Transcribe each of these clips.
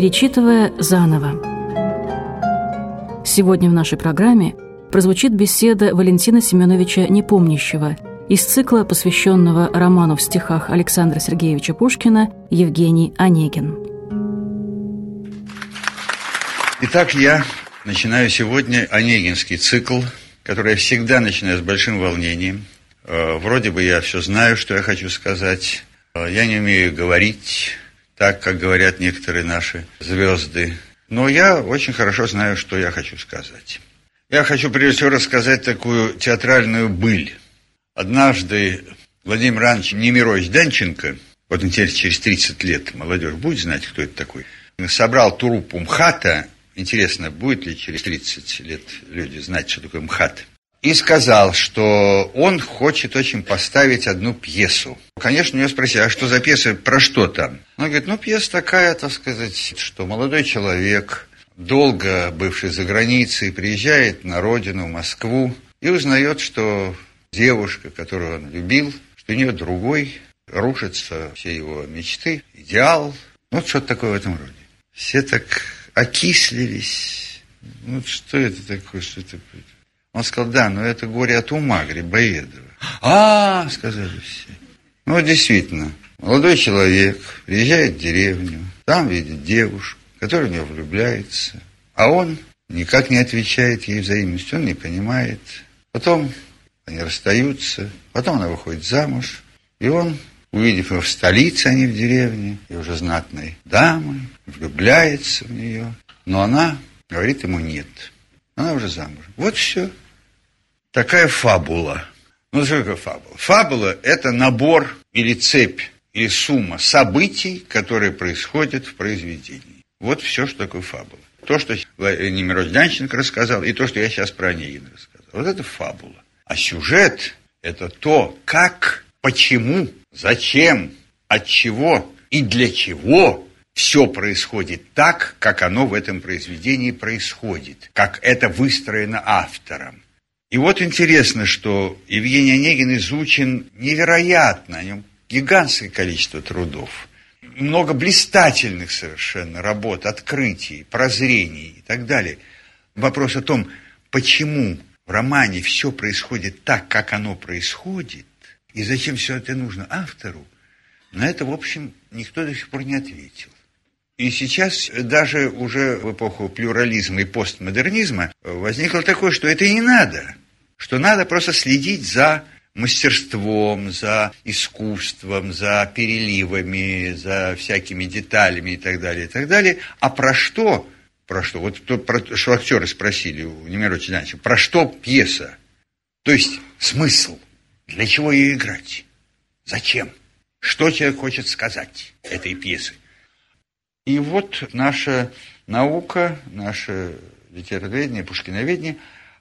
перечитывая заново. Сегодня в нашей программе прозвучит беседа Валентина Семеновича Непомнящего из цикла, посвященного роману в стихах Александра Сергеевича Пушкина «Евгений Онегин». Итак, я начинаю сегодня Онегинский цикл, который я всегда начинаю с большим волнением. Э, вроде бы я все знаю, что я хочу сказать. Э, я не умею говорить так, как говорят некоторые наши звезды. Но я очень хорошо знаю, что я хочу сказать. Я хочу прежде всего рассказать такую театральную быль. Однажды Владимир Иванович Немирович Данченко, вот интересно, через 30 лет молодежь будет знать, кто это такой, собрал труппу МХАТа, интересно, будет ли через 30 лет люди знать, что такое МХАТ, и сказал, что он хочет очень поставить одну пьесу. Конечно, у него спросили, а что за пьеса, про что там? Он говорит, ну, пьеса такая, так сказать, что молодой человек, долго бывший за границей, приезжает на родину, в Москву, и узнает, что девушка, которую он любил, что у нее другой, рушатся все его мечты, идеал. Ну, вот что-то такое в этом роде. Все так окислились. Ну, что это такое, что это? Он сказал, да, но это горе от ума Грибоедова. А, сказали все. Ну, действительно, молодой человек приезжает в деревню, там видит девушку, которая в него влюбляется, а он никак не отвечает ей взаимностью, он не понимает. Потом они расстаются, потом она выходит замуж, и он, увидев ее в столице, а не в деревне, и уже знатной дамой, влюбляется в нее, но она говорит ему нет. Она уже замужем. Вот все. Такая фабула. Ну, что такое фабула? Фабула – это набор или цепь, или сумма событий, которые происходят в произведении. Вот все, что такое фабула. То, что Немирос Данченко рассказал, и то, что я сейчас про Онегина рассказал. Вот это фабула. А сюжет – это то, как, почему, зачем, от чего и для чего все происходит так, как оно в этом произведении происходит, как это выстроено автором. И вот интересно, что Евгений Онегин изучен невероятно, о нем гигантское количество трудов, много блистательных совершенно работ, открытий, прозрений и так далее. Вопрос о том, почему в романе все происходит так, как оно происходит, и зачем все это нужно автору, на это, в общем, никто до сих пор не ответил. И сейчас даже уже в эпоху плюрализма и постмодернизма возникло такое, что это и не надо, что надо просто следить за мастерством, за искусством, за переливами, за всякими деталями и так далее, и так далее. А про что? Про что? Вот то, про, что актеры спросили у Немировича Данча. Про что пьеса? То есть смысл. Для чего ее играть? Зачем? Что человек хочет сказать этой пьесы? И вот наша наука, наше литературоведение, пушкиноведение,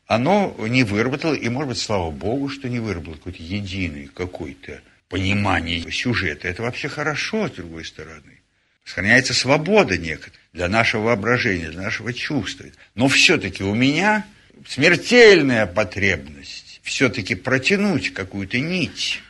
оно не выработало, и, может быть, слава богу, что не выработало какой-то единый какой-то понимание сюжета. Это вообще хорошо, с другой стороны. Сохраняется свобода некоторая для нашего воображения, для нашего чувства. Но все-таки у меня смертельная потребность все-таки протянуть какую-то нить.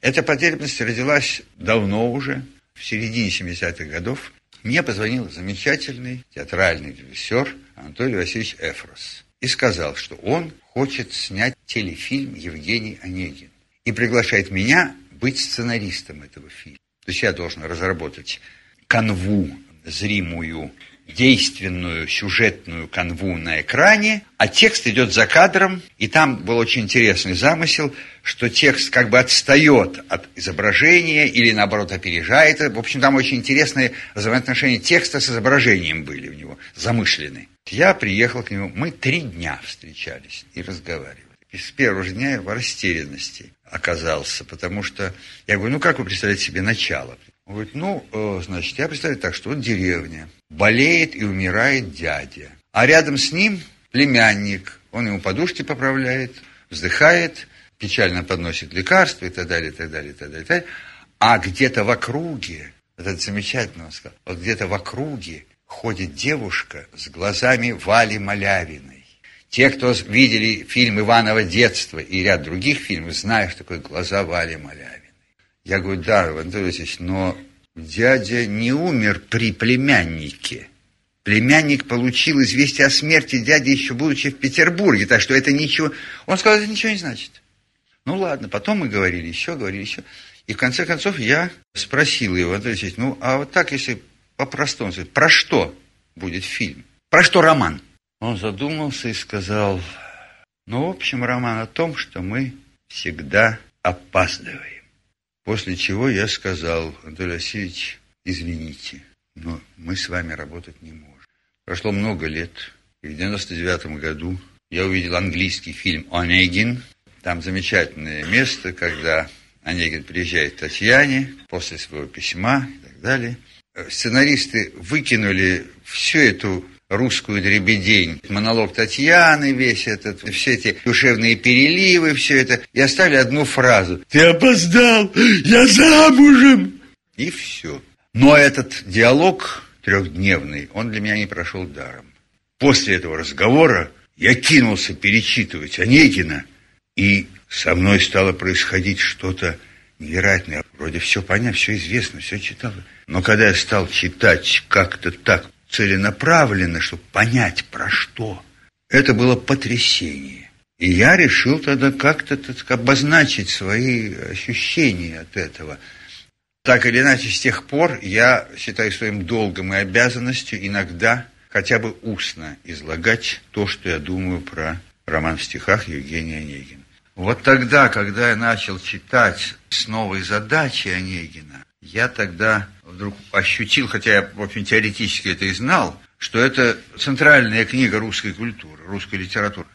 Эта потребность родилась давно уже, в середине 70-х годов, мне позвонил замечательный театральный режиссер Анатолий Васильевич Эфрос и сказал, что он хочет снять телефильм «Евгений Онегин» и приглашает меня быть сценаристом этого фильма. То есть я должен разработать канву зримую действенную сюжетную канву на экране, а текст идет за кадром, и там был очень интересный замысел, что текст как бы отстает от изображения или наоборот опережает. В общем, там очень интересные взаимоотношения текста с изображением были у него, замышлены. Я приехал к нему, мы три дня встречались и разговаривали. И с первого же дня я в растерянности оказался, потому что я говорю, ну как вы представляете себе начало? Он говорит, ну, э, значит, я представляю так, что вот деревня, болеет и умирает дядя, а рядом с ним племянник, он ему подушки поправляет, вздыхает, печально подносит лекарства и так далее, и так далее, и так далее, и так далее. А где-то в округе, это замечательно он сказал, вот где-то в округе ходит девушка с глазами Вали Малявиной. Те, кто видели фильм «Иваново детство» и ряд других фильмов, знают, что такое глаза Вали Малявиной. Я говорю, да, Анатолий Васильевич, но дядя не умер при племяннике. Племянник получил известие о смерти дяди еще будучи в Петербурге, так что это ничего... Он сказал, это ничего не значит. Ну ладно, потом мы говорили еще, говорили еще. И в конце концов я спросил его, Анатолий ну а вот так, если по-простому, про что будет фильм? Про что роман? Он задумался и сказал, ну, в общем, роман о том, что мы всегда опаздываем. После чего я сказал, Анатолий Васильевич, извините, но мы с вами работать не можем. Прошло много лет, и в 99 году я увидел английский фильм «Онегин». Там замечательное место, когда Онегин приезжает к Татьяне после своего письма и так далее. Сценаристы выкинули всю эту русскую дребедень, монолог Татьяны, весь этот, все эти душевные переливы, все это, и оставили одну фразу. «Ты опоздал! Я замужем!» И все. Но этот диалог трехдневный, он для меня не прошел даром. После этого разговора я кинулся перечитывать Онегина, и со мной стало происходить что-то невероятное. Вроде все понятно, все известно, все читал. Но когда я стал читать как-то так целенаправленно, чтобы понять, про что, это было потрясение. И я решил тогда как-то так, обозначить свои ощущения от этого – так или иначе, с тех пор я считаю своим долгом и обязанностью иногда хотя бы устно излагать то, что я думаю про роман в стихах Евгения Онегина. Вот тогда, когда я начал читать с новой задачей Онегина, я тогда вдруг ощутил, хотя я, в общем, теоретически это и знал, что это центральная книга русской культуры, русской литературы.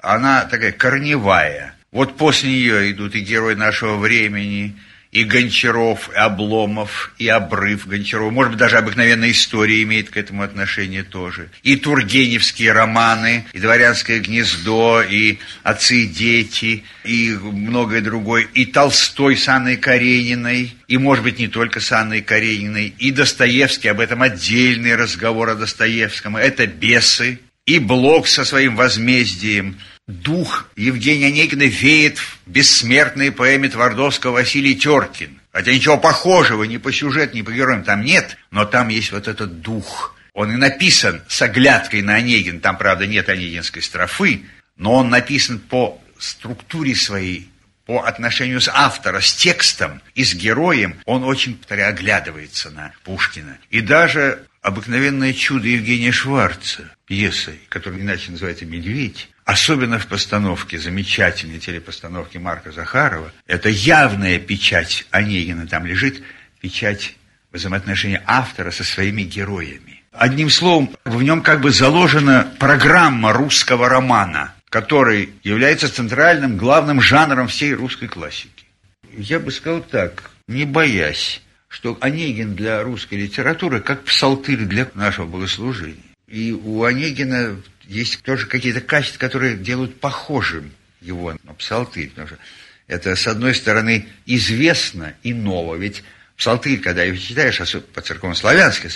Она такая корневая. Вот после нее идут и герои нашего времени, и Гончаров, и Обломов, и Обрыв Гончарова, может быть, даже обыкновенная история имеет к этому отношение тоже, и Тургеневские романы, и Дворянское гнездо, и Отцы и дети, и многое другое, и Толстой с Анной Карениной, и, может быть, не только с Анной Карениной, и Достоевский, об этом отдельный разговор о Достоевском, это «Бесы», и Блок со своим возмездием – дух Евгения Онегина веет в бессмертной поэме Твардовского Василий Теркин. Хотя ничего похожего ни по сюжету, ни по героям там нет, но там есть вот этот дух. Он и написан с оглядкой на Онегин, там, правда, нет онегинской строфы, но он написан по структуре своей, по отношению с автором, с текстом и с героем, он очень оглядывается на Пушкина. И даже «Обыкновенное чудо» Евгения Шварца, пьесой, которая иначе называется «Медведь», особенно в постановке, замечательной телепостановке Марка Захарова, это явная печать Онегина, там лежит печать взаимоотношения автора со своими героями. Одним словом, в нем как бы заложена программа русского романа, который является центральным, главным жанром всей русской классики. Я бы сказал так, не боясь, что Онегин для русской литературы как псалтырь для нашего богослужения. И у Онегина есть тоже какие-то качества, которые делают похожим его на псалтырь. Потому что это, с одной стороны, известно и ново. Ведь псалтырь, когда его читаешь, особенно по церковно-славянски,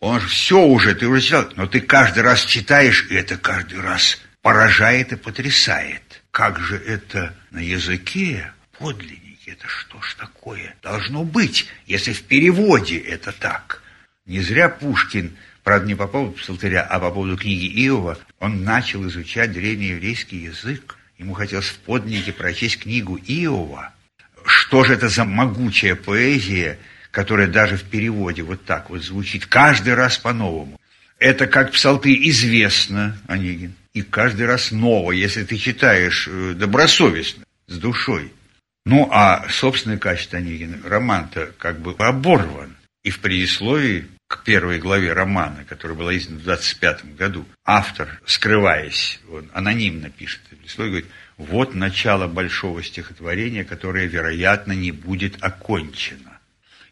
он же все уже, ты уже читал, но ты каждый раз читаешь, и это каждый раз поражает и потрясает. Как же это на языке подлинники, это что ж такое должно быть, если в переводе это так? Не зря Пушкин Правда, не по поводу псалтыря, а по поводу книги Иова, он начал изучать древнееврейский язык. Ему хотелось в поднике прочесть книгу Иова. Что же это за могучая поэзия, которая даже в переводе вот так вот звучит, каждый раз по-новому. Это как псалтырь известно, Онегин, и каждый раз ново, если ты читаешь э, добросовестно, с душой. Ну, а собственное качество Онегина, роман-то как бы оборван. И в предисловии к первой главе романа, которая была издана в 25 году, автор, скрываясь, он анонимно пишет, слой говорит, вот начало большого стихотворения, которое, вероятно, не будет окончено.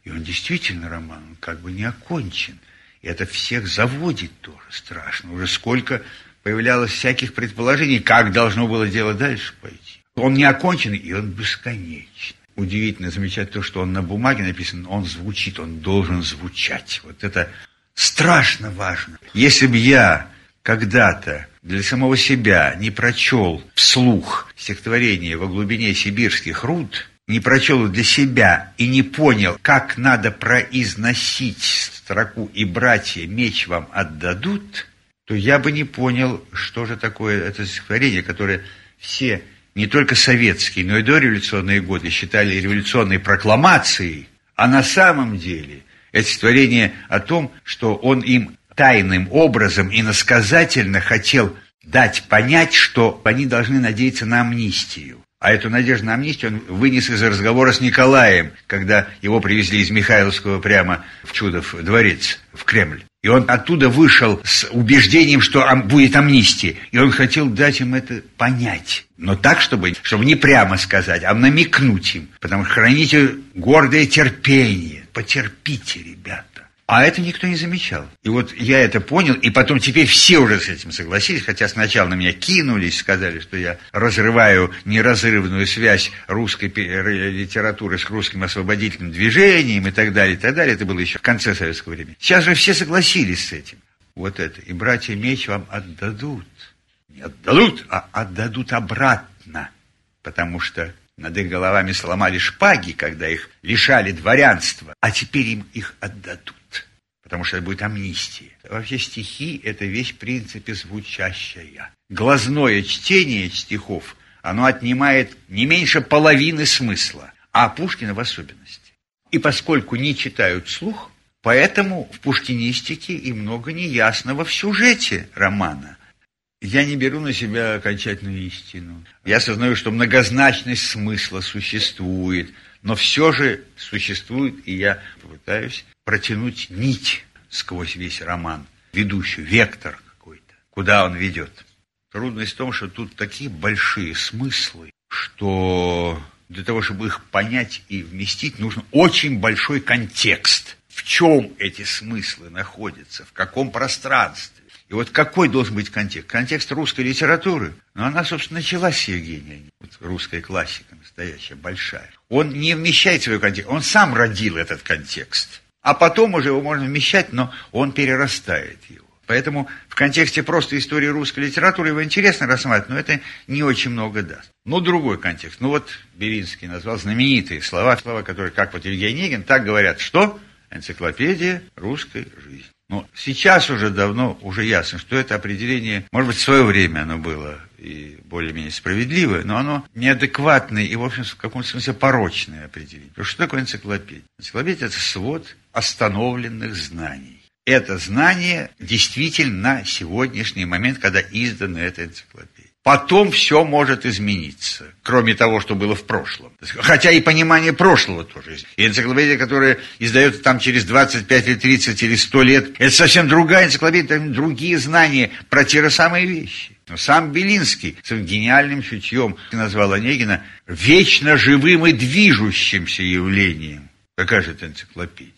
И он действительно, роман, он как бы не окончен. И это всех заводит тоже страшно. Уже сколько появлялось всяких предположений, как должно было дело дальше пойти. Он не окончен, и он бесконечный удивительно замечать то, что он на бумаге написан, он звучит, он должен звучать. Вот это страшно важно. Если бы я когда-то для самого себя не прочел вслух стихотворение «Во глубине сибирских руд», не прочел для себя и не понял, как надо произносить строку «и братья меч вам отдадут», то я бы не понял, что же такое это стихотворение, которое все, не только советские, но и дореволюционные годы считали революционной прокламацией, а на самом деле это стихотворение о том, что он им тайным образом и насказательно хотел дать понять, что они должны надеяться на амнистию. А эту надежду на амнистию он вынес из разговора с Николаем, когда его привезли из Михайловского прямо в Чудов дворец, в Кремль. И он оттуда вышел с убеждением, что будет амнистия. И он хотел дать им это понять. Но так, чтобы, чтобы не прямо сказать, а намекнуть им. Потому что храните гордое терпение. Потерпите, ребят. А это никто не замечал. И вот я это понял, и потом теперь все уже с этим согласились, хотя сначала на меня кинулись, сказали, что я разрываю неразрывную связь русской литературы с русским освободительным движением и так далее, и так далее. Это было еще в конце советского времени. Сейчас же все согласились с этим. Вот это. И братья меч вам отдадут. Не отдадут, а отдадут обратно. Потому что над их головами сломали шпаги, когда их лишали дворянства, а теперь им их отдадут потому что это будет амнистия. Вообще стихи – это вещь, в принципе, звучащая. Глазное чтение стихов, оно отнимает не меньше половины смысла, а Пушкина в особенности. И поскольку не читают слух, поэтому в пушкинистике и много неясного в сюжете романа. Я не беру на себя окончательную истину. Я осознаю, что многозначность смысла существует, но все же существует, и я попытаюсь протянуть нить сквозь весь роман, ведущую, вектор какой-то, куда он ведет. Трудность в том, что тут такие большие смыслы, что для того, чтобы их понять и вместить, нужен очень большой контекст. В чем эти смыслы находятся, в каком пространстве. И вот какой должен быть контекст? Контекст русской литературы. Ну, она, собственно, началась с Евгения. Вот русская классика настоящая, большая. Он не вмещает свой контекст, он сам родил этот контекст а потом уже его можно вмещать, но он перерастает его. Поэтому в контексте просто истории русской литературы его интересно рассматривать, но это не очень много даст. Но другой контекст. Ну вот Беринский назвал знаменитые слова, слова, которые, как вот Илья Негин, так говорят, что энциклопедия русской жизни. Но сейчас уже давно уже ясно, что это определение, может быть, в свое время оно было и более-менее справедливое, но оно неадекватное и, в общем, в каком-то смысле порочное определение. Потому что такое энциклопедия? Энциклопедия – это свод остановленных знаний. Это знание действительно на сегодняшний момент, когда издана эта энциклопедия. Потом все может измениться, кроме того, что было в прошлом. Хотя и понимание прошлого тоже. И энциклопедия, которая издается там через 25 или 30 или 100 лет, это совсем другая энциклопедия, там другие знания про те же самые вещи. Но сам Белинский своим гениальным чутьем назвал Онегина вечно живым и движущимся явлением. Какая же это энциклопедия?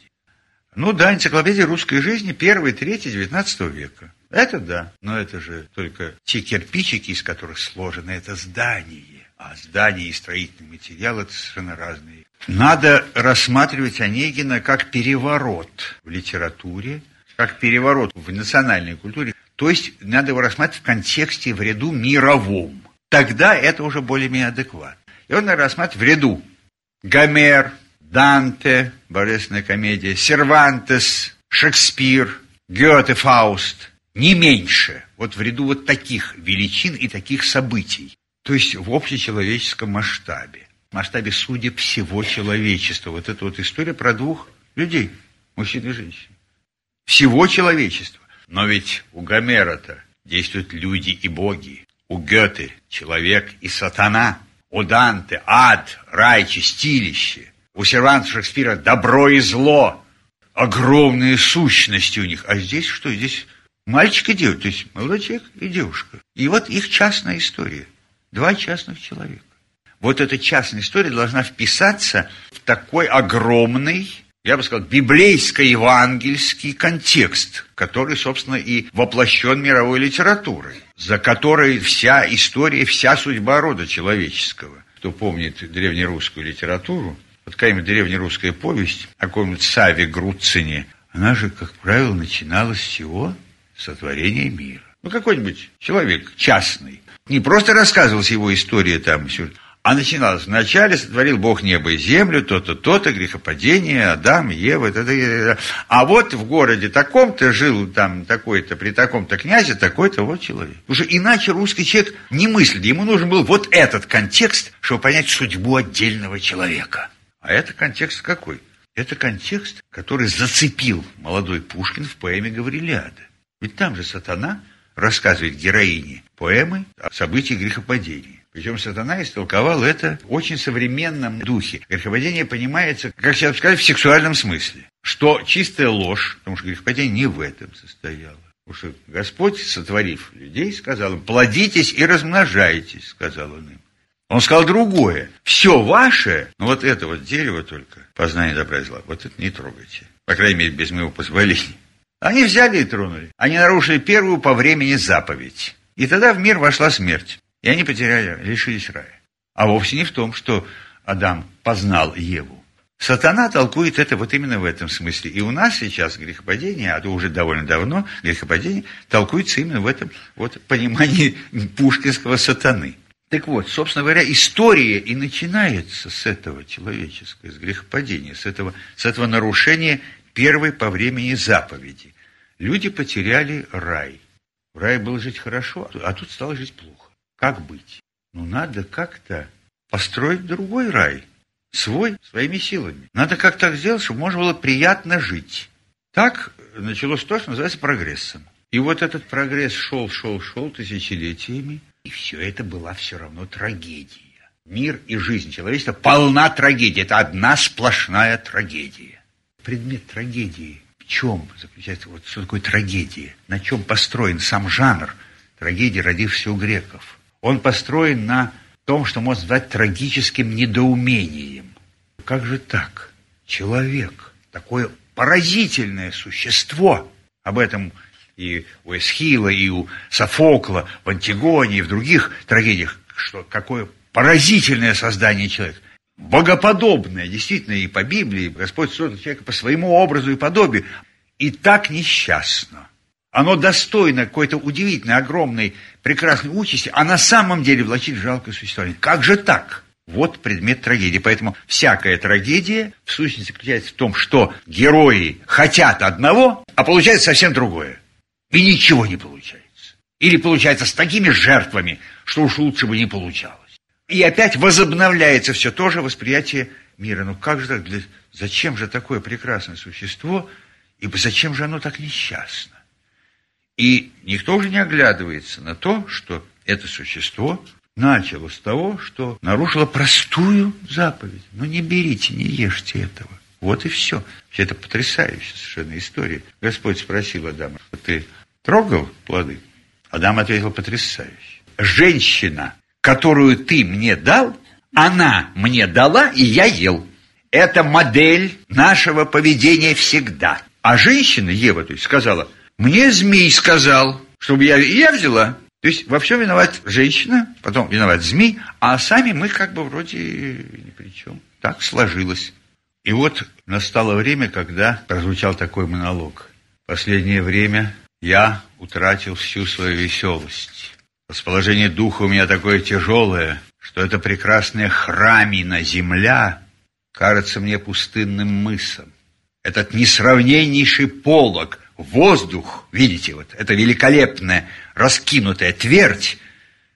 Ну да, энциклопедия русской жизни первой трети XIX века. Это да, но это же только те кирпичики, из которых сложено это здание. А здание и строительный материал – это совершенно разные. Надо рассматривать Онегина как переворот в литературе, как переворот в национальной культуре. То есть надо его рассматривать в контексте в ряду мировом. Тогда это уже более-менее адекватно. И он надо рассматривать в ряду Гомер, Данте, божественная комедия, Сервантес, Шекспир, Гёте, Фауст, не меньше, вот в ряду вот таких величин и таких событий, то есть в общечеловеческом масштабе, в масштабе судеб всего человечества. Вот эта вот история про двух людей, мужчин и женщин. Всего человечества. Но ведь у Гомера-то действуют люди и боги, у Гёте человек и сатана, у Данте ад, рай, чистилище – у Серванта Шекспира добро и зло, огромные сущности у них. А здесь что? Здесь мальчик и девушка, то есть молодой человек и девушка. И вот их частная история. Два частных человека. Вот эта частная история должна вписаться в такой огромный, я бы сказал, библейско-евангельский контекст, который, собственно, и воплощен мировой литературой, за которой вся история, вся судьба рода человеческого. Кто помнит древнерусскую литературу, вот какая-нибудь древнерусская повесть о каком-нибудь Саве Груцине, она же, как правило, начиналась с чего? Сотворения мира. Ну, какой-нибудь человек частный. Не просто рассказывалась его история там, А начиналось, вначале сотворил Бог небо и землю, то-то, то-то, грехопадение, Адам, Ева, -т -т а вот в городе таком-то жил там такой-то, при таком-то князе, такой-то вот человек. Уже иначе русский человек не мыслит, ему нужен был вот этот контекст, чтобы понять судьбу отдельного человека. А это контекст какой? Это контекст, который зацепил молодой Пушкин в поэме «Гаврилиада». Ведь там же сатана рассказывает героине поэмы о событии грехопадения. Причем сатана истолковал это в очень современном духе. Грехопадение понимается, как сейчас сказать, в сексуальном смысле. Что чистая ложь, потому что грехопадение не в этом состояло. Потому что Господь, сотворив людей, сказал им, плодитесь и размножайтесь, сказал он им. Он сказал другое. Все ваше, но вот это вот дерево только, познание добра и зла, вот это не трогайте. По крайней мере, без моего позволения. Они взяли и тронули. Они нарушили первую по времени заповедь. И тогда в мир вошла смерть. И они потеряли, лишились рая. А вовсе не в том, что Адам познал Еву. Сатана толкует это вот именно в этом смысле. И у нас сейчас грехопадение, а то уже довольно давно грехопадение, толкуется именно в этом вот понимании пушкинского сатаны. Так вот, собственно говоря, история и начинается с этого человеческого, с грехопадения, с этого, с этого нарушения первой по времени заповеди. Люди потеряли рай. В рае было жить хорошо, а тут стало жить плохо. Как быть? Ну, надо как-то построить другой рай. Свой, своими силами. Надо как-то так сделать, чтобы можно было приятно жить. Так началось то, что называется прогрессом. И вот этот прогресс шел, шел, шел тысячелетиями. И все это была все равно трагедия. Мир и жизнь человечества полна трагедии. Это одна сплошная трагедия. Предмет трагедии в чем заключается? Вот что такое трагедия? На чем построен сам жанр трагедии, родившийся у греков? Он построен на том, что можно назвать трагическим недоумением. Как же так? Человек, такое поразительное существо, об этом и у Эсхила, и у Софокла, в Антигоне, и в других трагедиях, что какое поразительное создание человека. Богоподобное, действительно, и по Библии Господь создал человека по своему образу и подобию. И так несчастно. Оно достойно какой-то удивительной, огромной, прекрасной участи, а на самом деле влачит жалкое существование. Как же так? Вот предмет трагедии. Поэтому всякая трагедия в сущности заключается в том, что герои хотят одного, а получается совсем другое. И ничего не получается. Или получается с такими жертвами, что уж лучше бы не получалось. И опять возобновляется все то же восприятие мира. Ну как же так? Для... Зачем же такое прекрасное существо? И зачем же оно так несчастно? И никто уже не оглядывается на то, что это существо начало с того, что нарушило простую заповедь. Ну не берите, не ешьте этого. Вот и. Все это потрясающая совершенно история. Господь спросил Адама, ты трогал плоды? Адам ответил потрясающе. Женщина, которую ты мне дал, она мне дала, и я ел. Это модель нашего поведения всегда. А женщина, Ева, то есть, сказала, мне змей сказал, чтобы я, я взяла. То есть во всем виноват женщина, потом виноват змей, а сами мы как бы вроде ни при чем. Так сложилось. И вот настало время, когда прозвучал такой монолог. Последнее время я утратил всю свою веселость. Расположение духа у меня такое тяжелое, что эта прекрасная храмина земля кажется мне пустынным мысом. Этот несравненнейший полог – воздух, видите, вот это великолепная раскинутая твердь,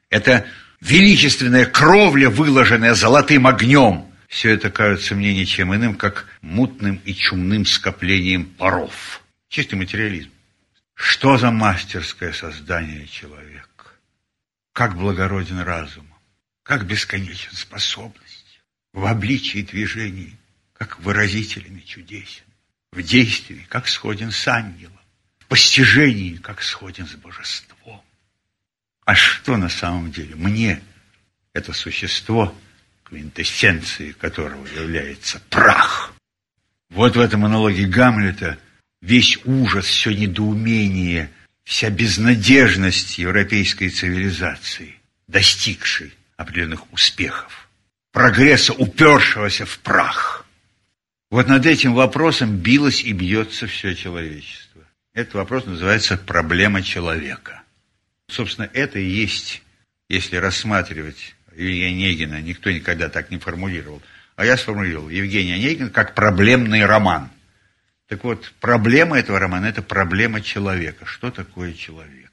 это величественная кровля, выложенная золотым огнем, все это кажется мне ничем иным, как мутным и чумным скоплением паров. Чистый материализм. Что за мастерское создание человек? Как благороден разум, как бесконечен способность в обличии и движении, как выразителен и чудесен в действии, как сходен с ангелом, в постижении, как сходен с божеством. А что на самом деле? Мне это существо, квинтэссенцией которого является прах. Вот в этом монологе Гамлета весь ужас, все недоумение, вся безнадежность европейской цивилизации, достигшей определенных успехов, прогресса, упершегося в прах – вот над этим вопросом билось и бьется все человечество. Этот вопрос называется «проблема человека». Собственно, это и есть, если рассматривать Евгения Онегина никто никогда так не формулировал. А я сформулировал Евгений Онегин как проблемный роман. Так вот, проблема этого романа – это проблема человека. Что такое человек?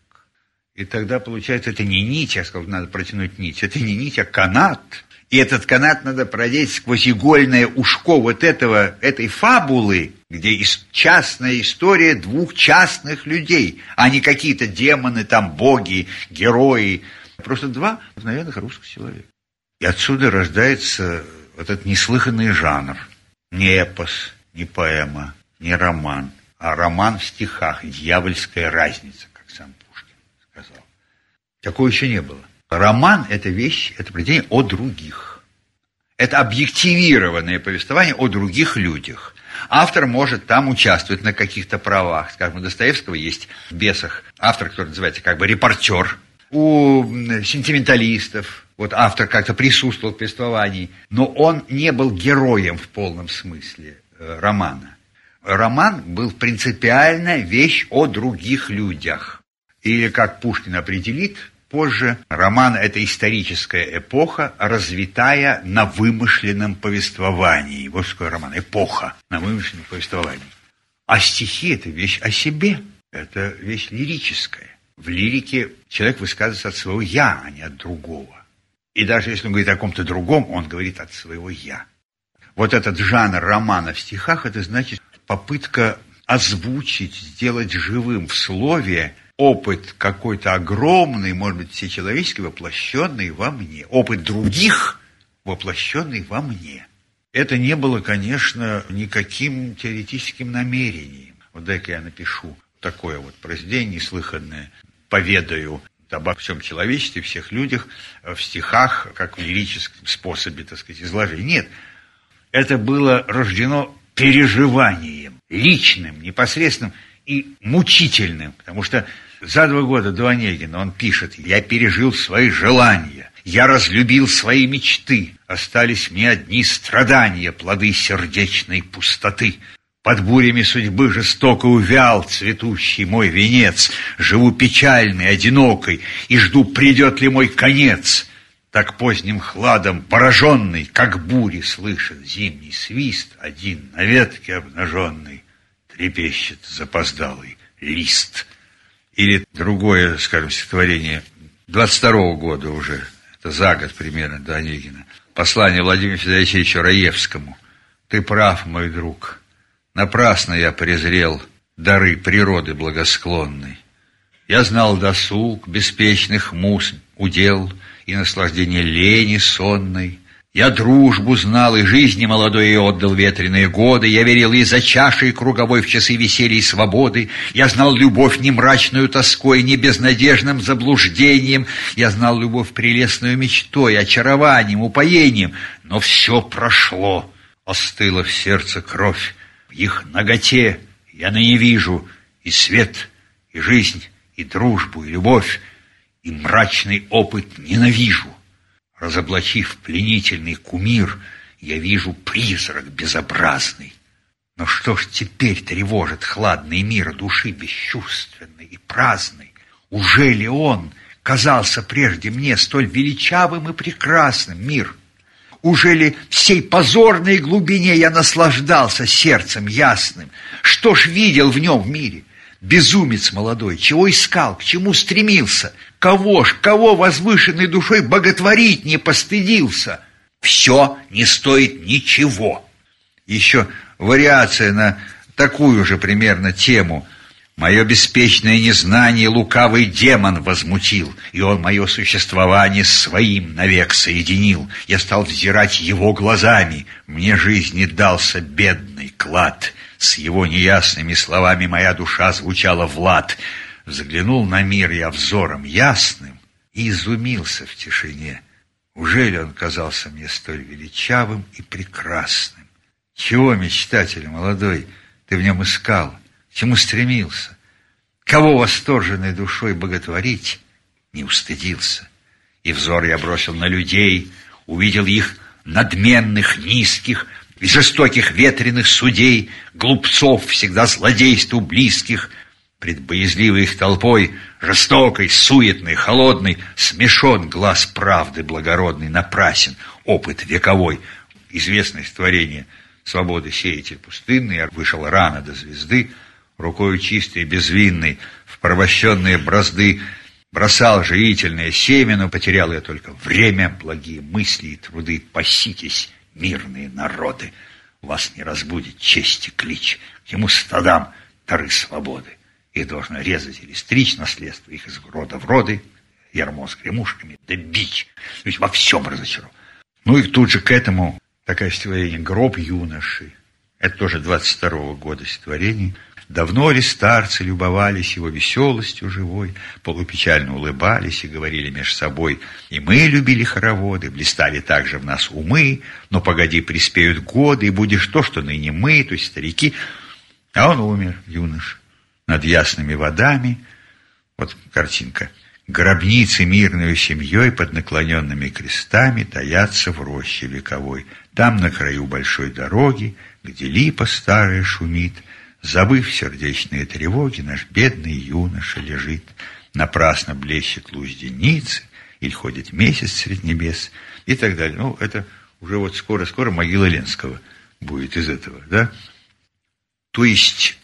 И тогда, получается, это не нить, я сказал, надо протянуть нить. Это не нить, а канат. И этот канат надо продеть сквозь игольное ушко вот этого, этой фабулы, где частная история двух частных людей, а не какие-то демоны, там, боги, герои. Просто два обыкновенных русских человека. И отсюда рождается вот этот неслыханный жанр. Не эпос, не поэма, не роман, а роман в стихах, дьявольская разница, как сам Пушкин сказал. Такого еще не было. Роман – это вещь, это произведение о других. Это объективированное повествование о других людях. Автор может там участвовать на каких-то правах. Скажем, у Достоевского есть в «Бесах» автор, который называется как бы репортер. У сентименталистов, вот автор как-то присутствовал в повествовании, но он не был героем в полном смысле э, романа. Роман был принципиально вещь о других людях. Или, как Пушкин определит позже, роман – это историческая эпоха, развитая на вымышленном повествовании. Вот что роман – эпоха на вымышленном повествовании. А стихи – это вещь о себе, это вещь лирическая. В лирике человек высказывается от своего «я», а не от другого. И даже если он говорит о ком-то другом, он говорит от своего «я». Вот этот жанр романа в стихах, это значит попытка озвучить, сделать живым в слове опыт какой-то огромный, может быть, всечеловеческий, воплощенный во мне. Опыт других, воплощенный во мне. Это не было, конечно, никаким теоретическим намерением. Вот дай-ка я напишу такое вот произведение неслыханное, поведаю обо всем человечестве, всех людях э, в стихах, как в лирическом способе, так сказать, изложения. Нет, это было рождено переживанием, личным, непосредственным и мучительным, потому что за два года до Онегина он пишет «Я пережил свои желания, я разлюбил свои мечты, остались мне одни страдания, плоды сердечной пустоты». Под бурями судьбы жестоко увял цветущий мой венец. Живу печальный, одинокой, и жду, придет ли мой конец. Так поздним хладом пораженный, как бури, слышит зимний свист, один на ветке обнаженный трепещет запоздалый лист. Или другое, скажем, стихотворение 22 года уже, это за год примерно до Онегина. Послание Владимиру Федоровичу Раевскому. Ты прав, мой друг, Напрасно я презрел дары природы благосклонной. Я знал досуг, беспечных мус удел и наслаждение лени сонной. Я дружбу знал и жизни молодой и отдал ветреные годы. Я верил и за чашей круговой в часы веселья и свободы. Я знал любовь не мрачную тоской, не безнадежным заблуждением. Я знал любовь прелестную мечтой, очарованием, упоением. Но все прошло, остыла в сердце кровь. В их ноготе я ныне вижу и свет, и жизнь, и дружбу, и любовь, и мрачный опыт ненавижу. Разоблачив пленительный кумир, я вижу призрак безобразный. Но что ж теперь тревожит хладный мир души бесчувственной и праздной? Уже ли он казался прежде мне столь величавым и прекрасным мир? Уже ли всей позорной глубине я наслаждался сердцем ясным? Что ж видел в нем в мире? Безумец молодой, чего искал, к чему стремился? Кого ж, кого возвышенной душой боготворить не постыдился? Все не стоит ничего. Еще вариация на такую же примерно тему – Мое беспечное незнание лукавый демон возмутил, и он мое существование с своим навек соединил. Я стал взирать его глазами, мне жизни дался бедный клад. С его неясными словами моя душа звучала в лад. Взглянул на мир я взором ясным и изумился в тишине. Ужели он казался мне столь величавым и прекрасным? Чего, мечтатель молодой, ты в нем искал? чему стремился, кого восторженной душой боготворить, не устыдился. И взор я бросил на людей, увидел их надменных, низких, жестоких ветреных судей, глупцов, всегда злодейству близких. Пред боязливой их толпой, жестокой, суетной, холодной, смешон глаз правды благородный, напрасен, опыт вековой. Известное творение свободы сеятель пустынный, вышел рано до звезды, рукою чистой безвинной, в порабощенные бразды, бросал живительное семя, но потерял я только время, благие мысли и труды. Паситесь, мирные народы, вас не разбудит честь и клич, к ему стадам тары свободы. Их должно резать или стричь наследство их из рода в роды, ярмо с гремушками, да бить. Есть во всем разочарован. Ну и тут же к этому такое стихотворение «Гроб юноши». Это тоже 22-го года стихотворение. Давно ли старцы любовались его веселостью живой, полупечально улыбались и говорили между собой, и мы любили хороводы, блистали также в нас умы, но погоди, приспеют годы, и будешь то, что ныне мы, то есть старики. А он умер, юнош над ясными водами. Вот картинка. Гробницы мирной семьей под наклоненными крестами таятся в роще вековой. Там, на краю большой дороги, где липа старая шумит, Забыв сердечные тревоги, наш бедный юноша лежит. Напрасно блещет луч деницы, или ходит месяц средь небес, и так далее. Ну, это уже вот скоро-скоро могила Ленского будет из этого, да? То есть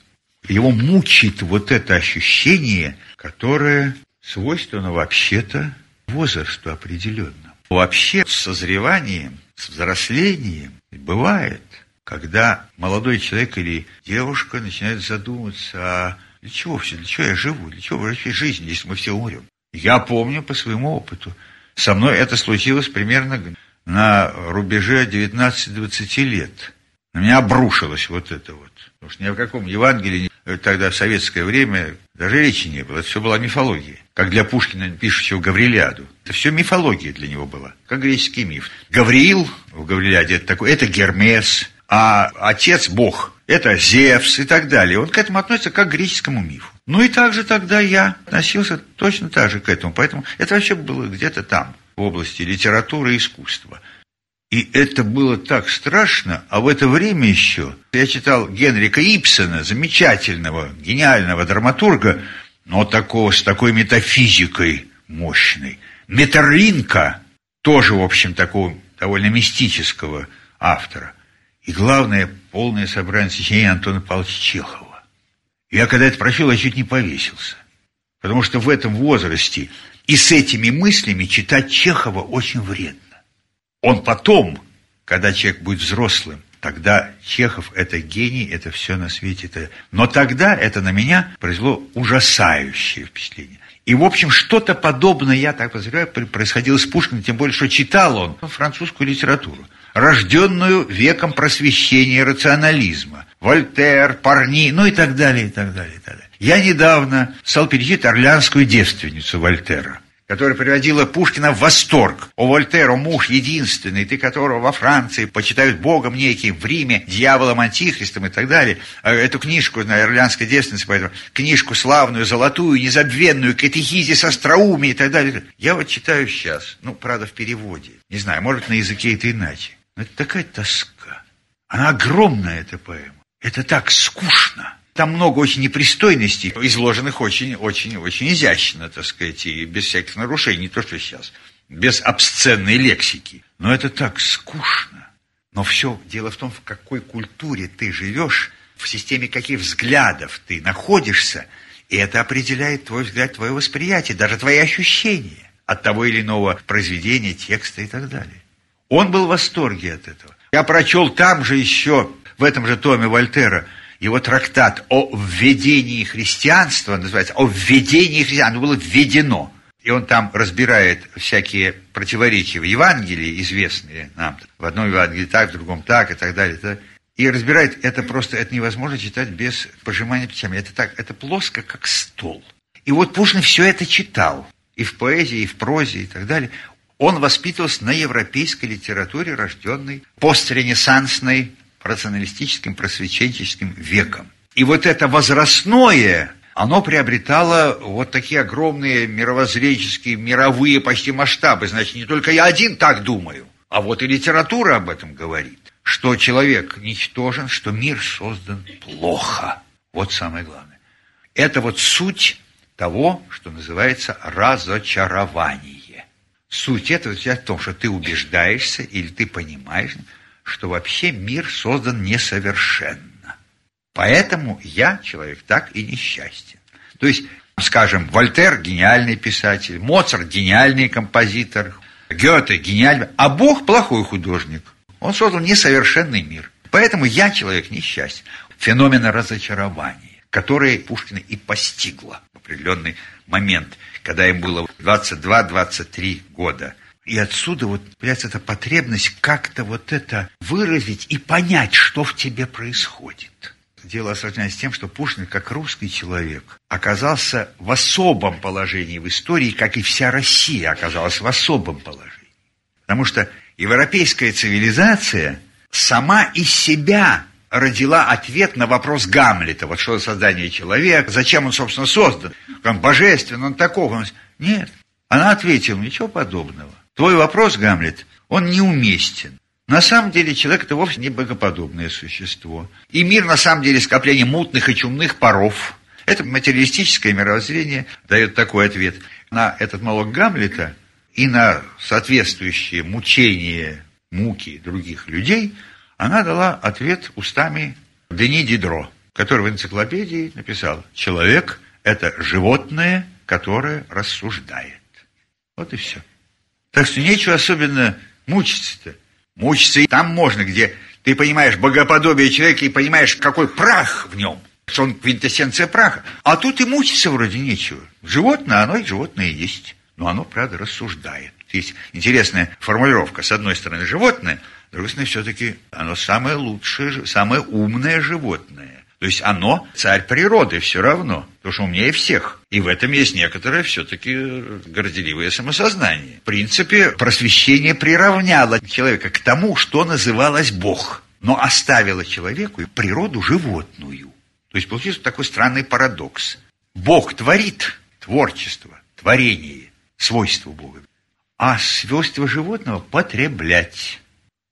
его мучает вот это ощущение, которое свойственно вообще-то возрасту определенно. Вообще с созреванием, с взрослением бывает, когда молодой человек или девушка начинает задумываться, а для чего все, для чего я живу, для чего вообще жизнь, если мы все умрем. Я помню по своему опыту. Со мной это случилось примерно на рубеже 19-20 лет. На меня обрушилось вот это вот. Потому что ни о каком Евангелии тогда в советское время даже речи не было. Это все была мифология. Как для Пушкина, пишущего Гаврилиаду. Это все мифология для него была, как греческий миф. Гавриил в Гаврилиаде это такой, это Гермес, а отец Бог, это Зевс и так далее. Он к этому относится как к греческому мифу. Ну и также тогда я относился точно так же к этому. Поэтому это вообще было где-то там, в области литературы и искусства. И это было так страшно, а в это время еще я читал Генрика Ипсона, замечательного, гениального драматурга, но такого, с такой метафизикой мощной. Метерлинка, тоже, в общем, такого довольно мистического автора. И главное, полное собрание сочинений Антона Павловича Чехова. Я когда это прочел, я чуть не повесился. Потому что в этом возрасте и с этими мыслями читать Чехова очень вредно. Он потом, когда человек будет взрослым, тогда Чехов – это гений, это все на свете. Это... Но тогда это на меня произвело ужасающее впечатление. И, в общем, что-то подобное, я так подозреваю, происходило с Пушкиным, тем более, что читал он французскую литературу, рожденную веком просвещения и рационализма. Вольтер, Парни, ну и так далее, и так далее, и так далее. Я недавно стал перечитывать «Орлеанскую девственницу» Вольтера которая приводила Пушкина в восторг. О Вольтеро, муж единственный, ты которого во Франции почитают богом неким, в Риме дьяволом, антихристом и так далее. А эту книжку на ирландской девственнице, поэтому книжку славную, золотую, незабвенную, катехизис остроумия и так далее. Я вот читаю сейчас, ну, правда, в переводе. Не знаю, может, на языке это иначе. Но это такая тоска. Она огромная, эта поэма. Это так скучно. Там много очень непристойностей, изложенных очень-очень-очень изящно, так сказать, и без всяких нарушений, не то, что сейчас, без обсценной лексики. Но это так скучно. Но все дело в том, в какой культуре ты живешь, в системе каких взглядов ты находишься, и это определяет твой взгляд, твое восприятие, даже твои ощущения от того или иного произведения, текста и так далее. Он был в восторге от этого. Я прочел там же еще, в этом же томе Вольтера, его трактат о введении христианства, называется «О введении христианства», оно было введено. И он там разбирает всякие противоречия в Евангелии, известные нам. В одном Евангелии так, в другом так, и так далее. И, и разбирает это просто, это невозможно читать без пожимания плечами. Это так, это плоско, как стол. И вот Пушкин все это читал. И в поэзии, и в прозе, и так далее. Он воспитывался на европейской литературе, рожденной постренессансной рационалистическим просвещенческим веком. И вот это возрастное, оно приобретало вот такие огромные мировоззренческие, мировые почти масштабы. Значит, не только я один так думаю, а вот и литература об этом говорит, что человек ничтожен, что мир создан плохо. Вот самое главное. Это вот суть того, что называется разочарование. Суть этого в том, что ты убеждаешься или ты понимаешь, что вообще мир создан несовершенно. Поэтому я, человек, так и несчастен. То есть, скажем, Вольтер – гениальный писатель, Моцарт – гениальный композитор, Гёте – гениальный, а Бог – плохой художник. Он создал несовершенный мир. Поэтому я, человек, несчастен. Феномен разочарования, которое Пушкина и постигло в определенный момент, когда им было 22-23 года – и отсюда вот появляется эта потребность как-то вот это выразить и понять, что в тебе происходит. Дело осложняется тем, что Пушкин, как русский человек, оказался в особом положении в истории, как и вся Россия оказалась в особом положении. Потому что европейская цивилизация сама из себя родила ответ на вопрос Гамлета. Вот что за создание человека, зачем он, собственно, создан? Он божественный, он таков. Он... Нет. Она ответила, ничего подобного. Твой вопрос, Гамлет, он неуместен. На самом деле человек это вовсе не богоподобное существо. И мир на самом деле скопление мутных и чумных паров. Это материалистическое мировоззрение дает такой ответ. На этот монолог Гамлета и на соответствующие мучения, муки других людей она дала ответ устами Дени Дидро, который в энциклопедии написал «Человек – это животное, которое рассуждает». Вот и все. Так что нечего особенно мучиться-то. Мучиться и там можно, где ты понимаешь богоподобие человека и понимаешь, какой прах в нем, что он квинтэссенция праха. А тут и мучиться вроде нечего. Животное, оно и животное есть. Но оно, правда, рассуждает. Есть интересная формулировка. С одной стороны, животное, с все-таки оно самое лучшее, самое умное животное. То есть оно царь природы все равно, потому что умнее всех. И в этом есть некоторое все-таки горделивое самосознание. В принципе, просвещение приравняло человека к тому, что называлось Бог, но оставило человеку природу животную. То есть получился такой странный парадокс. Бог творит творчество, творение, свойство Бога, а свойство животного потреблять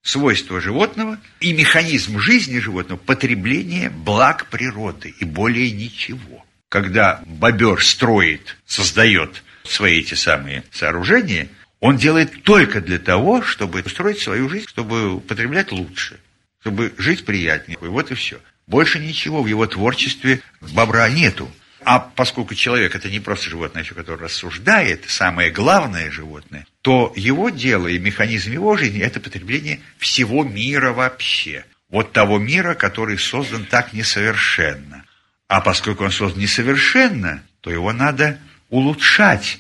свойство животного и механизм жизни животного – потребление благ природы и более ничего. Когда бобер строит, создает свои эти самые сооружения, он делает только для того, чтобы устроить свою жизнь, чтобы употреблять лучше, чтобы жить приятнее. И вот и все. Больше ничего в его творчестве бобра нету. А поскольку человек это не просто животное, которое рассуждает, самое главное животное, то его дело и механизм его жизни – это потребление всего мира вообще. Вот того мира, который создан так несовершенно. А поскольку он создан несовершенно, то его надо улучшать.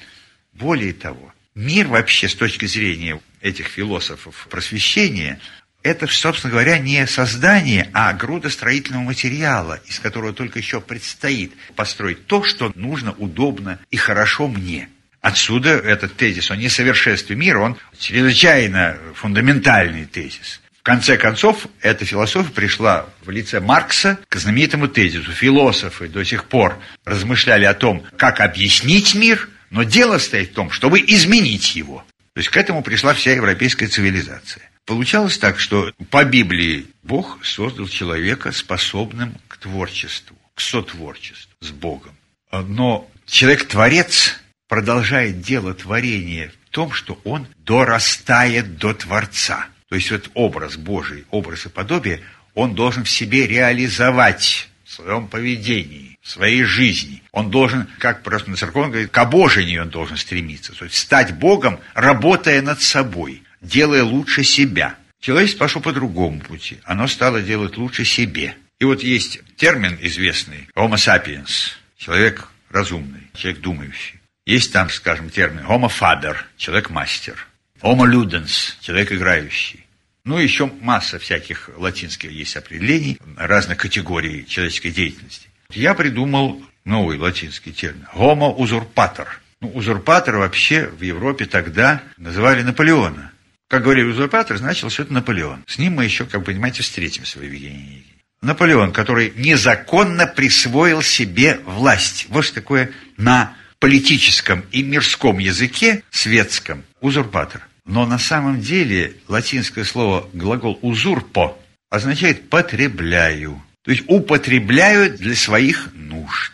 Более того, мир вообще с точки зрения этих философов просвещения это, собственно говоря, не создание, а груда строительного материала, из которого только еще предстоит построить то, что нужно, удобно и хорошо мне. Отсюда этот тезис о несовершенстве мира, он чрезвычайно фундаментальный тезис. В конце концов, эта философия пришла в лице Маркса к знаменитому тезису. Философы до сих пор размышляли о том, как объяснить мир, но дело стоит в том, чтобы изменить его. То есть к этому пришла вся европейская цивилизация. Получалось так, что по Библии Бог создал человека способным к творчеству, к сотворчеству с Богом. Но человек-творец продолжает дело творения в том, что он дорастает до Творца. То есть вот образ Божий, образ и подобие, он должен в себе реализовать в своем поведении, в своей жизни. Он должен, как просто на церковном говорит, к обожению он должен стремиться. То есть стать Богом, работая над собой делая лучше себя. Человечество пошло по другому пути. Оно стало делать лучше себе. И вот есть термин известный «homo sapiens» – человек разумный, человек думающий. Есть там, скажем, термин «homo faber» – человек-мастер. «Homo ludens» – человек играющий. Ну, еще масса всяких латинских есть определений, разных категорий человеческой деятельности. Я придумал новый латинский термин – «homo usurpator». Ну, узурпатор вообще в Европе тогда называли Наполеона. Как говорили узурпатор, что это Наполеон. С ним мы еще, как понимаете, встретимся в Евгении Наполеон, который незаконно присвоил себе власть. Вот что такое на политическом и мирском языке, светском, узурпатор. Но на самом деле латинское слово глагол «узурпо» означает «потребляю». То есть употребляют для своих нужд.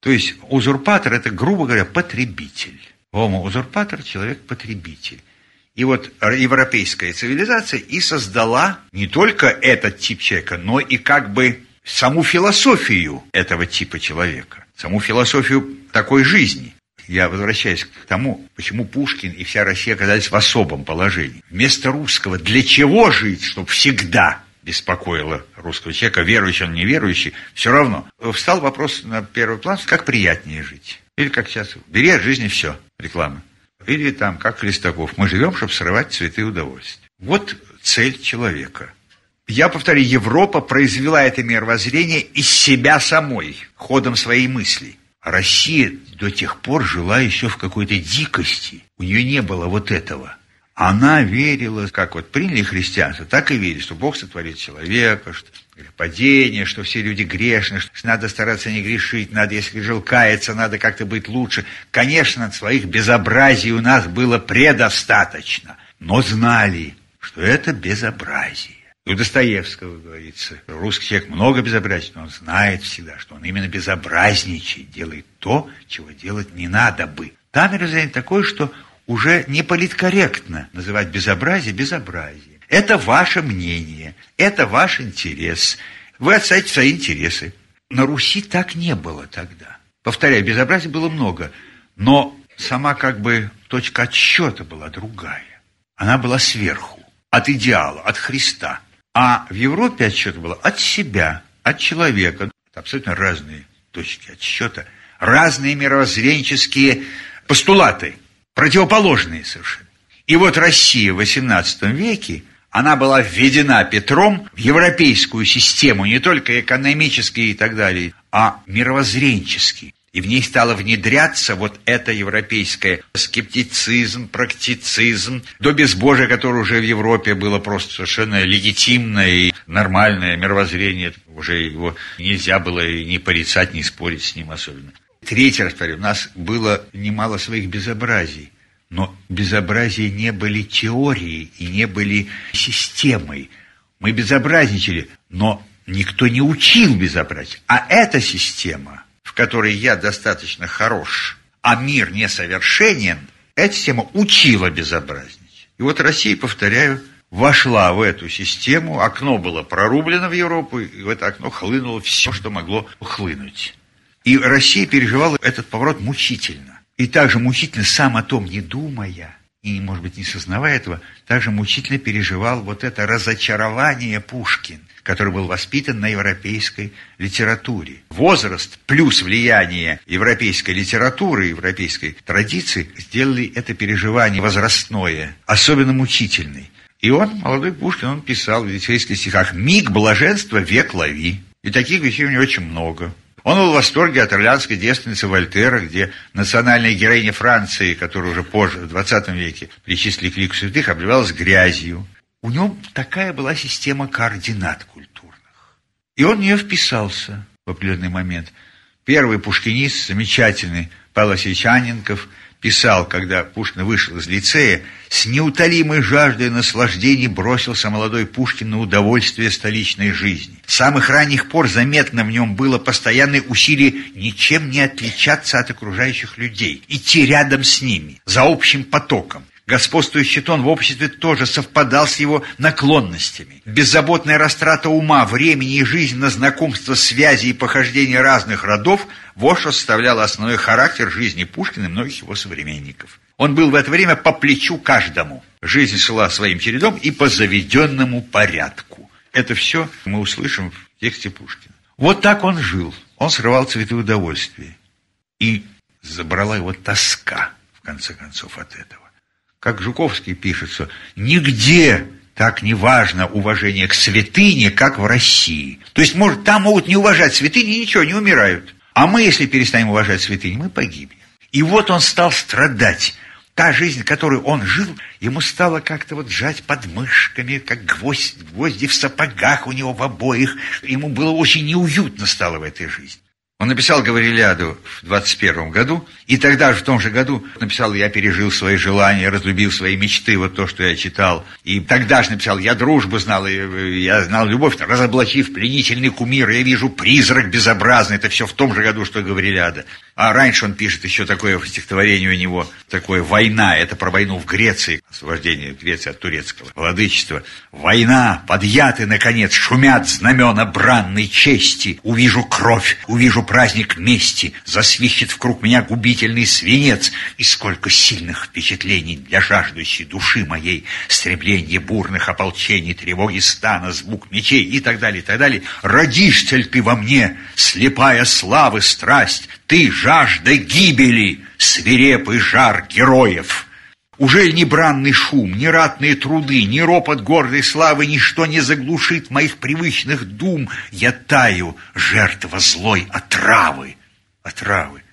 То есть узурпатор – это, грубо говоря, потребитель. Homo-узурпатор – человек-потребитель. И вот европейская цивилизация и создала не только этот тип человека, но и как бы саму философию этого типа человека, саму философию такой жизни. Я возвращаюсь к тому, почему Пушкин и вся Россия оказались в особом положении. Вместо русского «для чего жить?», чтобы всегда беспокоило русского человека, верующий он, неверующий, все равно. Встал вопрос на первый план, как приятнее жить. Или как сейчас, бери от жизни все, реклама. Или там, как Христаков, мы живем, чтобы срывать цветы удовольствия. Вот цель человека. Я повторю, Европа произвела это мировоззрение из себя самой, ходом своей мысли. Россия до тех пор жила еще в какой-то дикости. У нее не было вот этого. Она верила, как вот приняли христианство, так и верили, что Бог сотворит человека, что падение, что все люди грешны, что надо стараться не грешить, надо, если жил каяться, надо как-то быть лучше. Конечно, своих безобразий у нас было предостаточно, но знали, что это безобразие. У Достоевского говорится, русский человек много безобразий, но он знает всегда, что он именно безобразничает, делает то, чего делать не надо бы. Там мировоззрение такое, что уже не политкорректно называть безобразие безобразие. Это ваше мнение, это ваш интерес. Вы отстаете свои интересы. На Руси так не было тогда. Повторяю, безобразия было много, но сама как бы точка отсчета была другая. Она была сверху, от идеала, от Христа. А в Европе отсчет был от себя, от человека. Это абсолютно разные точки отсчета, разные мировоззренческие постулаты – противоположные совершенно. И вот Россия в XVIII веке, она была введена Петром в европейскую систему, не только экономически и так далее, а мировоззренчески. И в ней стало внедряться вот это европейское скептицизм, практицизм, до безбожия, которое уже в Европе было просто совершенно легитимное и нормальное мировоззрение. Уже его нельзя было ни порицать, ни спорить с ним особенно. Третий раз повторю, у нас было немало своих безобразий, но безобразия не были теорией и не были системой. Мы безобразничали, но никто не учил безобразие. А эта система, в которой я достаточно хорош, а мир несовершенен, эта система учила безобразничать. И вот Россия, повторяю, вошла в эту систему, окно было прорублено в Европу, и в это окно хлынуло все, что могло хлынуть. И Россия переживала этот поворот мучительно. И также мучительно, сам о том не думая, и, может быть, не сознавая этого, также мучительно переживал вот это разочарование Пушкин, который был воспитан на европейской литературе. Возраст плюс влияние европейской литературы, европейской традиции сделали это переживание возрастное, особенно мучительной. И он, молодой Пушкин, он писал в литературных стихах «Миг блаженства, век лови». И таких вещей у него очень много. Он был в восторге от ирландской девственницы Вольтера, где национальная героиня Франции, которая уже позже, в 20 веке, причислили к лику святых, обливалась грязью. У него такая была система координат культурных. И он в нее вписался в определенный момент. Первый пушкинист, замечательный Павел Васильевич Анненков – писал, когда Пушкин вышел из лицея, с неутолимой жаждой наслаждений бросился молодой Пушкин на удовольствие столичной жизни. С самых ранних пор заметно в нем было постоянное усилие ничем не отличаться от окружающих людей, идти рядом с ними, за общим потоком. Господствующий тон в обществе тоже совпадал с его наклонностями. Беззаботная растрата ума, времени и жизни на знакомство, связи и похождения разных родов вот что составляло основной характер жизни Пушкина и многих его современников. Он был в это время по плечу каждому. Жизнь шла своим чередом и по заведенному порядку. Это все мы услышим в тексте Пушкина. Вот так он жил. Он срывал цветы удовольствия. И забрала его тоска, в конце концов, от этого как Жуковский пишет, что нигде так не важно уважение к святыне, как в России. То есть, может, там могут не уважать святыни ничего, не умирают. А мы, если перестанем уважать святыни, мы погибнем. И вот он стал страдать. Та жизнь, которую он жил, ему стало как-то вот сжать под мышками, как гвоздь, гвозди в сапогах у него в обоих. Ему было очень неуютно стало в этой жизни. Он написал «Гавриляду» в 21 году, и тогда же, в том же году, написал «Я пережил свои желания, разлюбил свои мечты», вот то, что я читал. И тогда же написал «Я дружбу знал, я знал любовь, разоблачив пленительный кумир, я вижу призрак безобразный». Это все в том же году, что «Гавриляда». А раньше он пишет еще такое стихотворение у него, такое «Война». Это про войну в Греции, освобождение Греции от турецкого владычества. «Война, подъяты, наконец, шумят знамена бранной чести. Увижу кровь, увижу праздник мести, засвищет в круг меня губительный свинец. И сколько сильных впечатлений для жаждущей души моей, стремление бурных ополчений, тревоги стана, звук мечей и так далее, и так далее. Родишься ли ты во мне, слепая славы страсть, ты жажда гибели, свирепый жар героев? Уже ни бранный шум, ни ратные труды, ни ропот гордой славы, ничто не заглушит моих привычных дум. Я таю, жертва злой отравы. Отравы.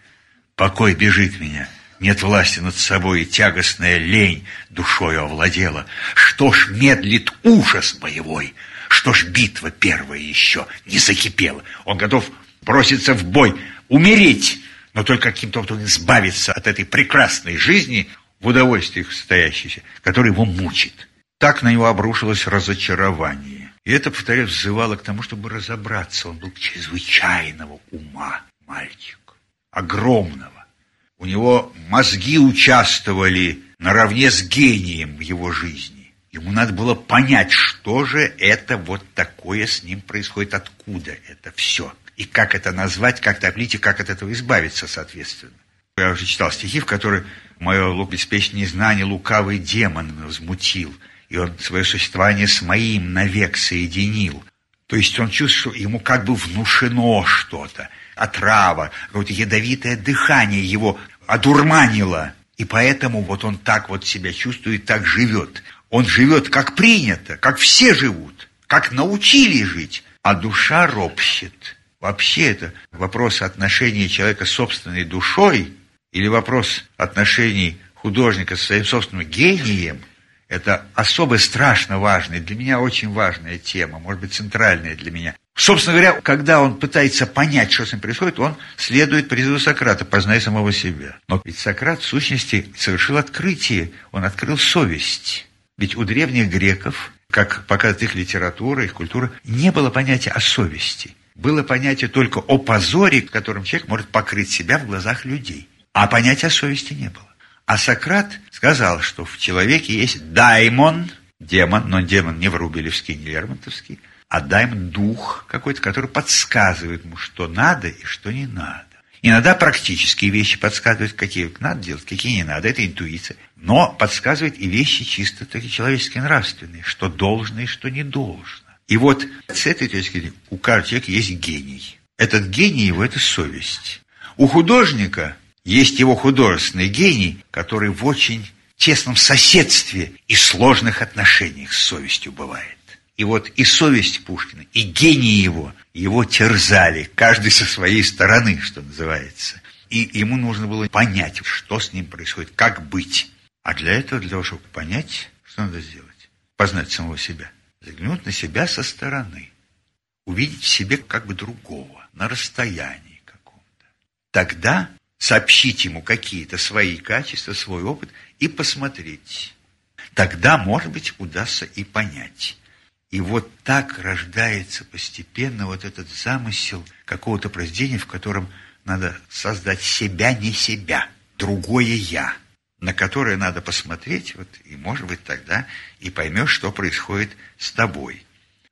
Покой бежит меня. Нет власти над собой, и тягостная лень душою овладела. Что ж медлит ужас боевой? Что ж битва первая еще не закипела? Он готов броситься в бой, умереть, но только каким-то образом избавиться от этой прекрасной жизни – в удовольствиях состоящийся, который его мучит. Так на него обрушилось разочарование. И это, повторяю, взывало к тому, чтобы разобраться. Он был чрезвычайного ума мальчик, огромного. У него мозги участвовали наравне с гением в его жизни. Ему надо было понять, что же это вот такое с ним происходит, откуда это все. И как это назвать, как это облить, и как от этого избавиться, соответственно. Я уже читал стихи, в которых мое беспечное знание лукавый демон возмутил, и он свое существование с моим навек соединил. То есть он чувствует, что ему как бы внушено что-то, отрава, какое-то ядовитое дыхание его одурманило. И поэтому вот он так вот себя чувствует, так живет. Он живет как принято, как все живут, как научили жить, а душа ропщет. Вообще это вопрос отношения человека с собственной душой – или вопрос отношений художника со своим собственным гением, это особо страшно важная, для меня очень важная тема, может быть, центральная для меня. Собственно говоря, когда он пытается понять, что с ним происходит, он следует призыву Сократа, познай самого себя. Но ведь Сократ, в сущности, совершил открытие, он открыл совесть. Ведь у древних греков, как показывает их литература, их культура, не было понятия о совести. Было понятие только о позоре, которым человек может покрыть себя в глазах людей. А понятия совести не было. А Сократ сказал, что в человеке есть даймон, демон, но демон не врубелевский, не лермонтовский, а даймон – дух какой-то, который подсказывает ему, что надо и что не надо. Иногда практические вещи подсказывают, какие надо делать, какие не надо. Это интуиция. Но подсказывает и вещи чисто такие человеческие, нравственные, что должно и что не должно. И вот с этой точки зрения у каждого человека есть гений. Этот гений его – это совесть. У художника есть его художественный гений, который в очень тесном соседстве и сложных отношениях с совестью бывает. И вот и совесть Пушкина, и гений его, его терзали, каждый со своей стороны, что называется. И ему нужно было понять, что с ним происходит, как быть. А для этого, для того, чтобы понять, что надо сделать? Познать самого себя. Заглянуть на себя со стороны. Увидеть в себе как бы другого, на расстоянии каком-то. Тогда сообщить ему какие-то свои качества, свой опыт и посмотреть. Тогда, может быть, удастся и понять. И вот так рождается постепенно вот этот замысел какого-то произведения, в котором надо создать себя, не себя, другое «я», на которое надо посмотреть, вот, и, может быть, тогда и поймешь, что происходит с тобой.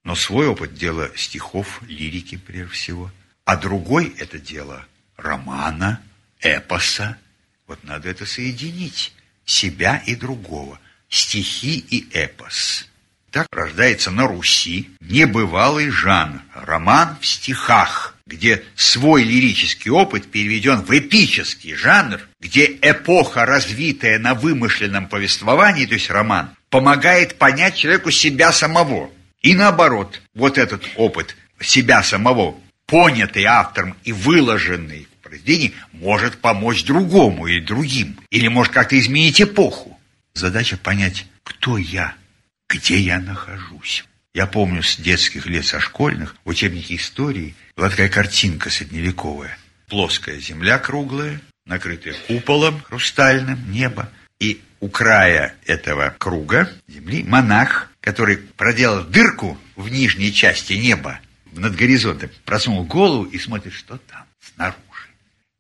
Но свой опыт – дело стихов, лирики, прежде всего, а другой – это дело романа – эпоса. Вот надо это соединить, себя и другого, стихи и эпос. Так рождается на Руси небывалый жанр, роман в стихах, где свой лирический опыт переведен в эпический жанр, где эпоха, развитая на вымышленном повествовании, то есть роман, помогает понять человеку себя самого. И наоборот, вот этот опыт себя самого, понятый автором и выложенный произведении может помочь другому или другим, или может как-то изменить эпоху. Задача понять, кто я, где я нахожусь. Я помню с детских лет, со школьных, в учебнике истории была такая картинка средневековая. Плоская земля круглая, накрытая куполом хрустальным, небо. И у края этого круга земли монах, который проделал дырку в нижней части неба, над горизонтом, просунул голову и смотрит, что там, снаружи.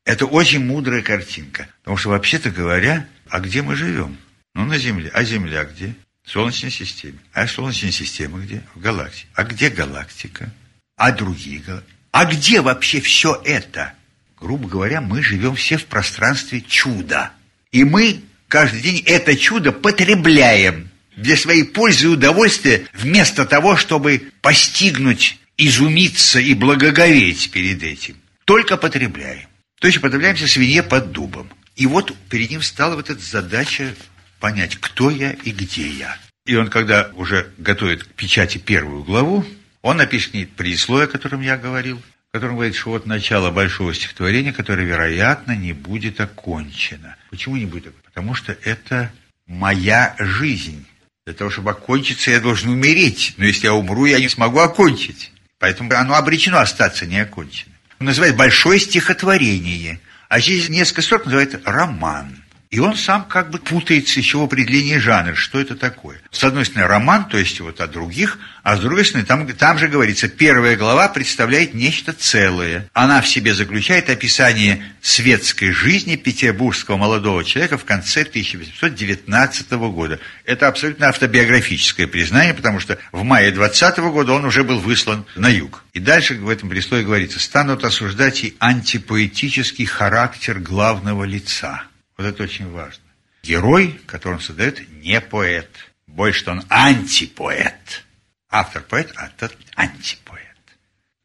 Это очень мудрая картинка. Потому что, вообще-то говоря, а где мы живем? Ну, на Земле. А Земля где? В Солнечной системе. А Солнечная система где? В галактике. А где галактика? А другие галактики? А где вообще все это? Грубо говоря, мы живем все в пространстве чуда. И мы каждый день это чудо потребляем для своей пользы и удовольствия, вместо того, чтобы постигнуть, изумиться и благоговеть перед этим. Только потребляем. То есть уподобляемся свинье под дубом. И вот перед ним стала вот эта задача понять, кто я и где я. И он, когда уже готовит к печати первую главу, он напишет предисловие, о котором я говорил, в котором говорит, что вот начало большого стихотворения, которое, вероятно, не будет окончено. Почему не будет? Потому что это моя жизнь. Для того, чтобы окончиться, я должен умереть. Но если я умру, я не смогу окончить. Поэтому оно обречено остаться неоконченным называет большое стихотворение, а здесь несколько строк называет роман. И он сам как бы путается еще в определении жанра, что это такое. С одной стороны, роман, то есть вот о других, а с другой стороны, там, там же говорится, первая глава представляет нечто целое. Она в себе заключает описание светской жизни петербургского молодого человека в конце 1819 года. Это абсолютно автобиографическое признание, потому что в мае 20 года он уже был выслан на юг. И дальше в этом присловии говорится, станут осуждать и антипоэтический характер главного лица. Вот это очень важно. Герой, который он создает, не поэт. Больше он антипоэт. Автор поэт, а тот антипоэт.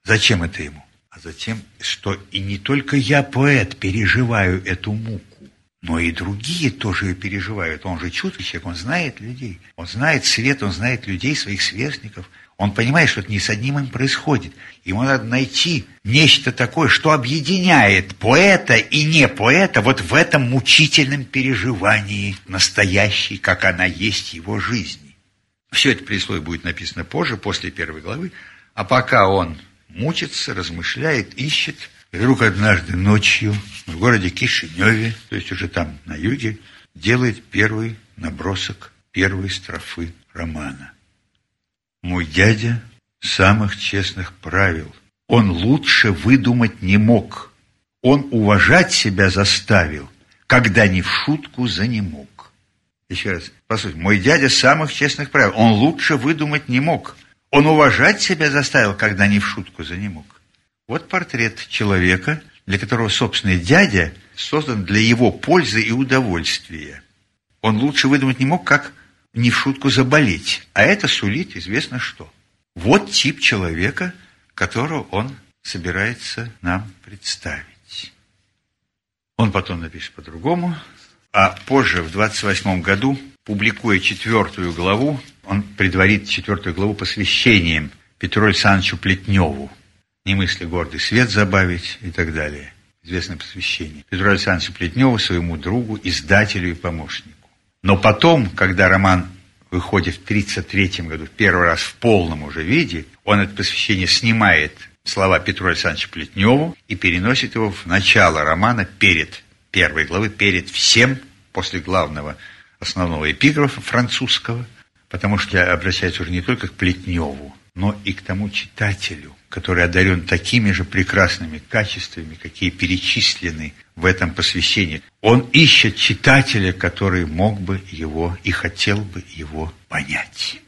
Зачем это ему? А затем, что и не только я, поэт, переживаю эту муку, но и другие тоже ее переживают. Он же чуткий человек, он знает людей. Он знает свет, он знает людей, своих сверстников. Он понимает, что это не с одним им происходит. Ему надо найти нечто такое, что объединяет поэта и не поэта вот в этом мучительном переживании настоящей, как она есть его жизни. Все это предисловие будет написано позже, после первой главы. А пока он мучится, размышляет, ищет, и вдруг однажды ночью в городе Кишиневе, то есть уже там на юге, делает первый набросок первой строфы романа. Мой дядя самых честных правил. Он лучше выдумать не мог. Он уважать себя заставил, когда не в шутку за не мог. Еще раз, послушайте, мой дядя самых честных правил. Он лучше выдумать не мог. Он уважать себя заставил, когда не в шутку за не мог. Вот портрет человека, для которого собственный дядя создан для его пользы и удовольствия. Он лучше выдумать не мог, как не в шутку заболеть. А это сулит известно что. Вот тип человека, которого он собирается нам представить. Он потом напишет по-другому, а позже, в 28 году, публикуя четвертую главу, он предварит четвертую главу посвящением Петру Александровичу Плетневу. «Не мысли гордый свет забавить» и так далее. Известное посвящение. Петру Александровичу Плетневу, своему другу, издателю и помощнику. Но потом, когда роман выходит в 1933 году, первый раз в полном уже виде, он это посвящение снимает слова Петру Александровичу Плетневу и переносит его в начало романа перед первой главы, перед всем, после главного основного эпиграфа французского, потому что обращается уже не только к Плетневу, но и к тому читателю, который одарен такими же прекрасными качествами, какие перечислены в этом посвящении. Он ищет читателя, который мог бы его и хотел бы его понять.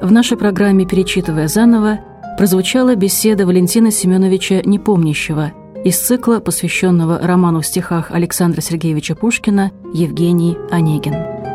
В нашей программе «Перечитывая заново» прозвучала беседа Валентина Семеновича Непомнящего из цикла, посвященного роману в стихах Александра Сергеевича Пушкина «Евгений Онегин».